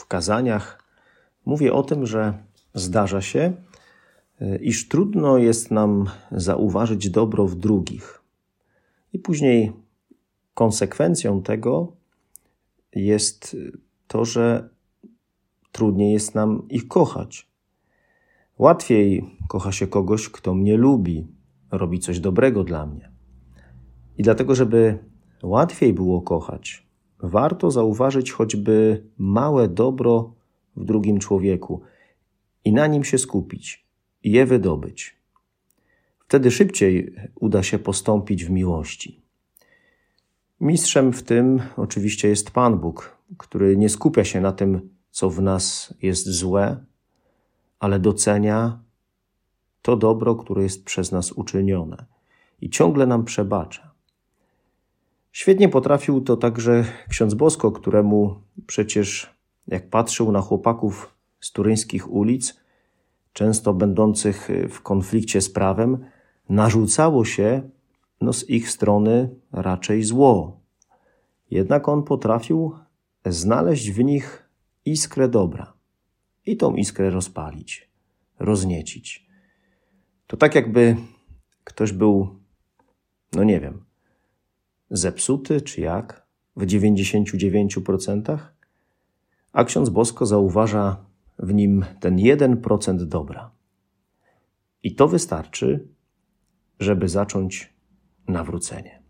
w kazaniach mówię o tym, że zdarza się, e, iż trudno jest nam zauważyć dobro w drugich. I później konsekwencją tego jest to, że trudniej jest nam ich kochać. Łatwiej kocha się kogoś, kto mnie lubi, robi coś dobrego dla mnie. I dlatego, żeby łatwiej było kochać, warto zauważyć choćby małe dobro w drugim człowieku i na nim się skupić, je wydobyć. Wtedy szybciej uda się postąpić w miłości. Mistrzem w tym oczywiście jest Pan Bóg, który nie skupia się na tym, co w nas jest złe, ale docenia to dobro, które jest przez nas uczynione i ciągle nam przebacza. Świetnie potrafił to także ksiądz Bosko, któremu przecież, jak patrzył na chłopaków z turyńskich ulic, często będących w konflikcie z prawem, narzucało się no, z ich strony raczej zło. Jednak on potrafił znaleźć w nich iskrę dobra i tą iskrę rozpalić, rozniecić. To tak jakby ktoś był, no nie wiem, zepsuty, czy jak, w 99%, a ksiądz Bosko zauważa w nim ten 1% dobra. I to wystarczy, żeby zacząć nawrócenie.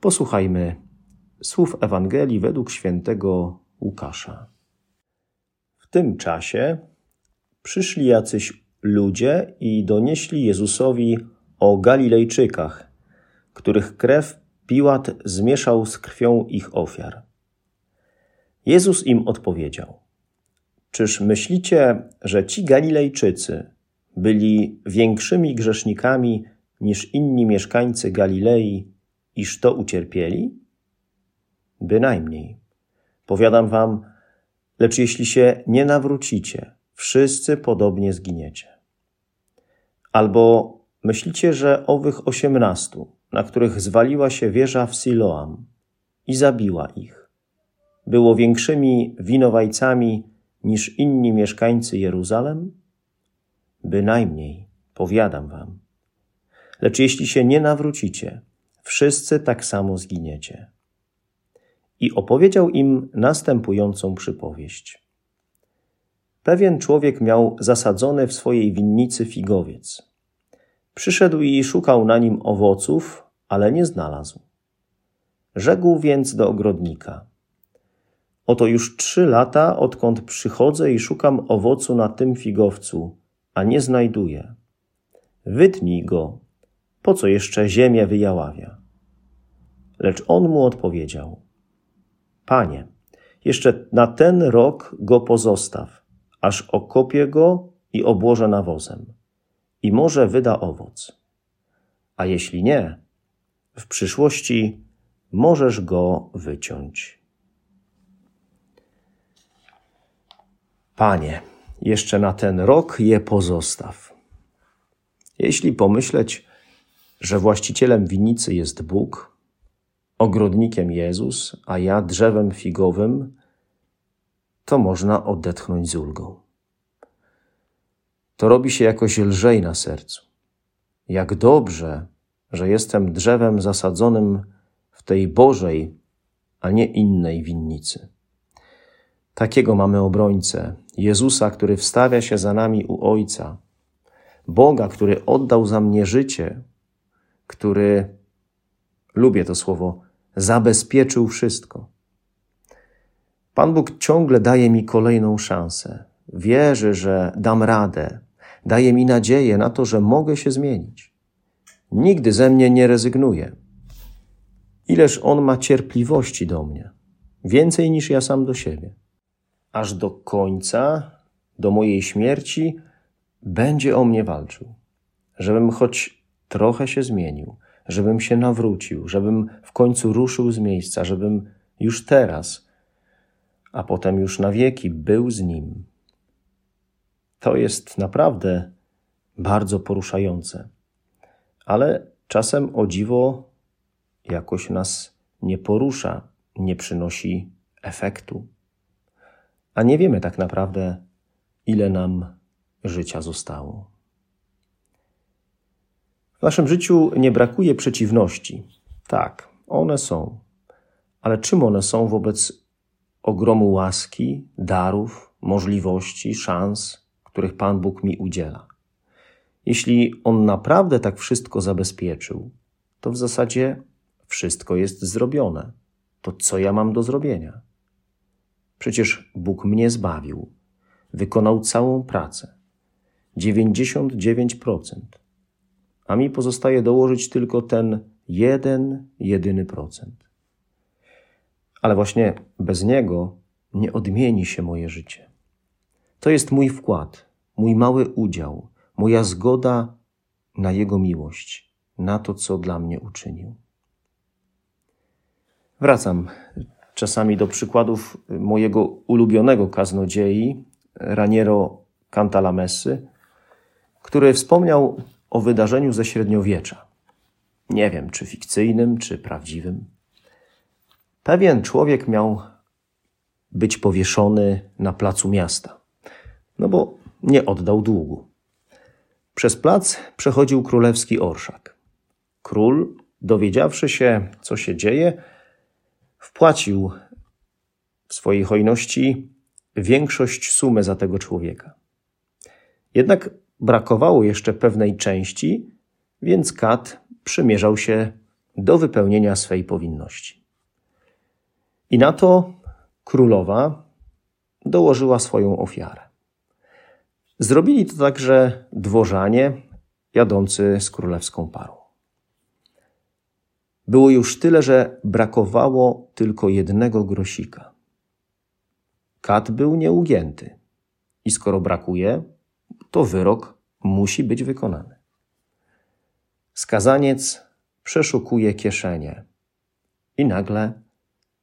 Posłuchajmy słów Ewangelii według świętego Łukasza. W tym czasie przyszli jacyś ludzie i donieśli Jezusowi o Galilejczykach, których krew Piłat zmieszał z krwią ich ofiar. Jezus im odpowiedział: Czyż myślicie, że ci Galilejczycy byli większymi grzesznikami niż inni mieszkańcy Galilei, iż to ucierpieli? Bynajmniej. Powiadam wam, lecz jeśli się nie nawrócicie, wszyscy podobnie zginiecie. Albo myślicie, że owych osiemnastu, na których zwaliła się wieża w Siloam i zabiła ich. Było większymi winowajcami niż inni mieszkańcy Jeruzalem? Bynajmniej, powiadam wam. Lecz jeśli się nie nawrócicie, wszyscy tak samo zginiecie. I opowiedział im następującą przypowieść. Pewien człowiek miał zasadzony w swojej winnicy figowiec Przyszedł i szukał na nim owoców, ale nie znalazł. Rzekł więc do ogrodnika: Oto już trzy lata, odkąd przychodzę i szukam owocu na tym figowcu, a nie znajduję. Wytnij go, po co jeszcze ziemię wyjaławia? Lecz on mu odpowiedział: Panie, jeszcze na ten rok go pozostaw, aż okopię go i obłożę nawozem i może wyda owoc. A jeśli nie, w przyszłości możesz go wyciąć. Panie, jeszcze na ten rok je pozostaw. Jeśli pomyśleć, że właścicielem winnicy jest Bóg, ogrodnikiem Jezus, a ja drzewem figowym, to można odetchnąć z ulgą to robi się jakoś lżej na sercu. Jak dobrze, że jestem drzewem zasadzonym w tej Bożej, a nie innej winnicy. Takiego mamy obrońcę, Jezusa, który wstawia się za nami u Ojca, Boga, który oddał za mnie życie, który, lubię to słowo, zabezpieczył wszystko. Pan Bóg ciągle daje mi kolejną szansę. Wierzy, że dam radę, daje mi nadzieję na to, że mogę się zmienić. Nigdy ze mnie nie rezygnuje. Ileż On ma cierpliwości do mnie, więcej niż ja sam do siebie. aż do końca, do mojej śmierci, będzie o mnie walczył. Żebym choć trochę się zmienił, żebym się nawrócił, żebym w końcu ruszył z miejsca, żebym już teraz, a potem już na wieki był z nim. To jest naprawdę bardzo poruszające, ale czasem o dziwo jakoś nas nie porusza, nie przynosi efektu. A nie wiemy tak naprawdę, ile nam życia zostało. W naszym życiu nie brakuje przeciwności. Tak, one są. Ale czym one są wobec ogromu łaski, darów, możliwości, szans, których Pan Bóg mi udziela? Jeśli On naprawdę tak wszystko zabezpieczył, to w zasadzie wszystko jest zrobione. To co ja mam do zrobienia? Przecież Bóg mnie zbawił, wykonał całą pracę. 99%. A mi pozostaje dołożyć tylko ten jeden, jedyny procent. Ale właśnie bez niego nie odmieni się moje życie. To jest mój wkład, mój mały udział, moja zgoda na Jego miłość, na to, co dla mnie uczynił. Wracam czasami do przykładów mojego ulubionego kaznodziei, Raniero Cantalamessy, który wspomniał o wydarzeniu ze średniowiecza. Nie wiem, czy fikcyjnym, czy prawdziwym. Pewien człowiek miał być powieszony na placu miasta, no bo nie oddał długu. Przez plac przechodził królewski orszak. Król, dowiedziawszy się, co się dzieje, wpłacił w swojej hojności większość sumy za tego człowieka. Jednak brakowało jeszcze pewnej części, więc kat przymierzał się do wypełnienia swej powinności. I na to królowa dołożyła swoją ofiarę. Zrobili to także dworzanie jadący z królewską parą. Było już tyle, że brakowało tylko jednego grosika. Kat był nieugięty i skoro brakuje, to wyrok musi być wykonany. Skazaniec przeszukuje kieszenie i nagle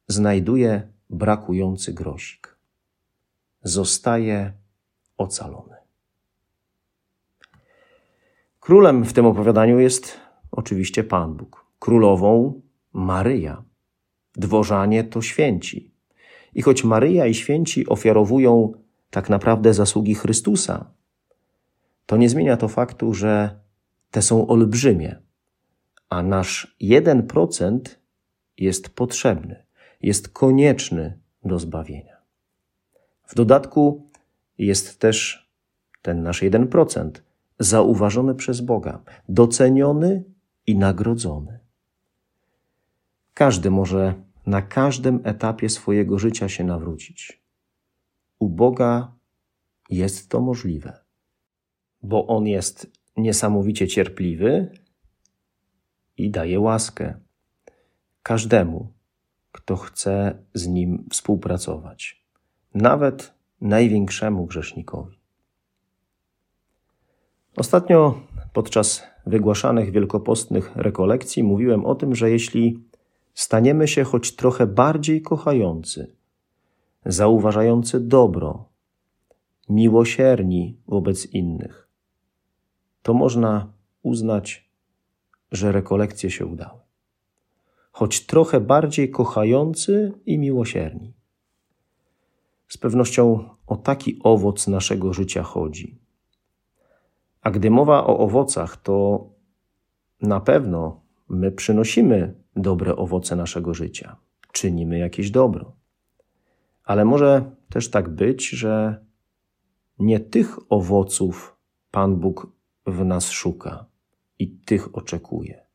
znajduje brakujący grosik. Zostaje ocalony. Królem w tym opowiadaniu jest oczywiście Pan Bóg, królową Maryja. Dworzanie to święci. I choć Maryja i święci ofiarowują tak naprawdę zasługi Chrystusa, to nie zmienia to faktu, że te są olbrzymie, a nasz 1% jest potrzebny, jest konieczny do zbawienia. W dodatku jest też ten nasz 1% zauważony przez Boga, doceniony i nagrodzony. Każdy może na każdym etapie swojego życia się nawrócić. U Boga jest to możliwe bo On jest niesamowicie cierpliwy i daje łaskę każdemu, kto chce z Nim współpracować, nawet największemu grzesznikowi. Ostatnio podczas wygłaszanych wielkopostnych rekolekcji mówiłem o tym, że jeśli staniemy się choć trochę bardziej kochający, zauważający dobro, miłosierni wobec innych, to można uznać, że rekolekcje się udały. Choć trochę bardziej kochający i miłosierni. Z pewnością o taki owoc naszego życia chodzi. A gdy mowa o owocach, to na pewno my przynosimy dobre owoce naszego życia, czynimy jakieś dobro. Ale może też tak być, że nie tych owoców Pan Bóg w nas szuka i tych oczekuje.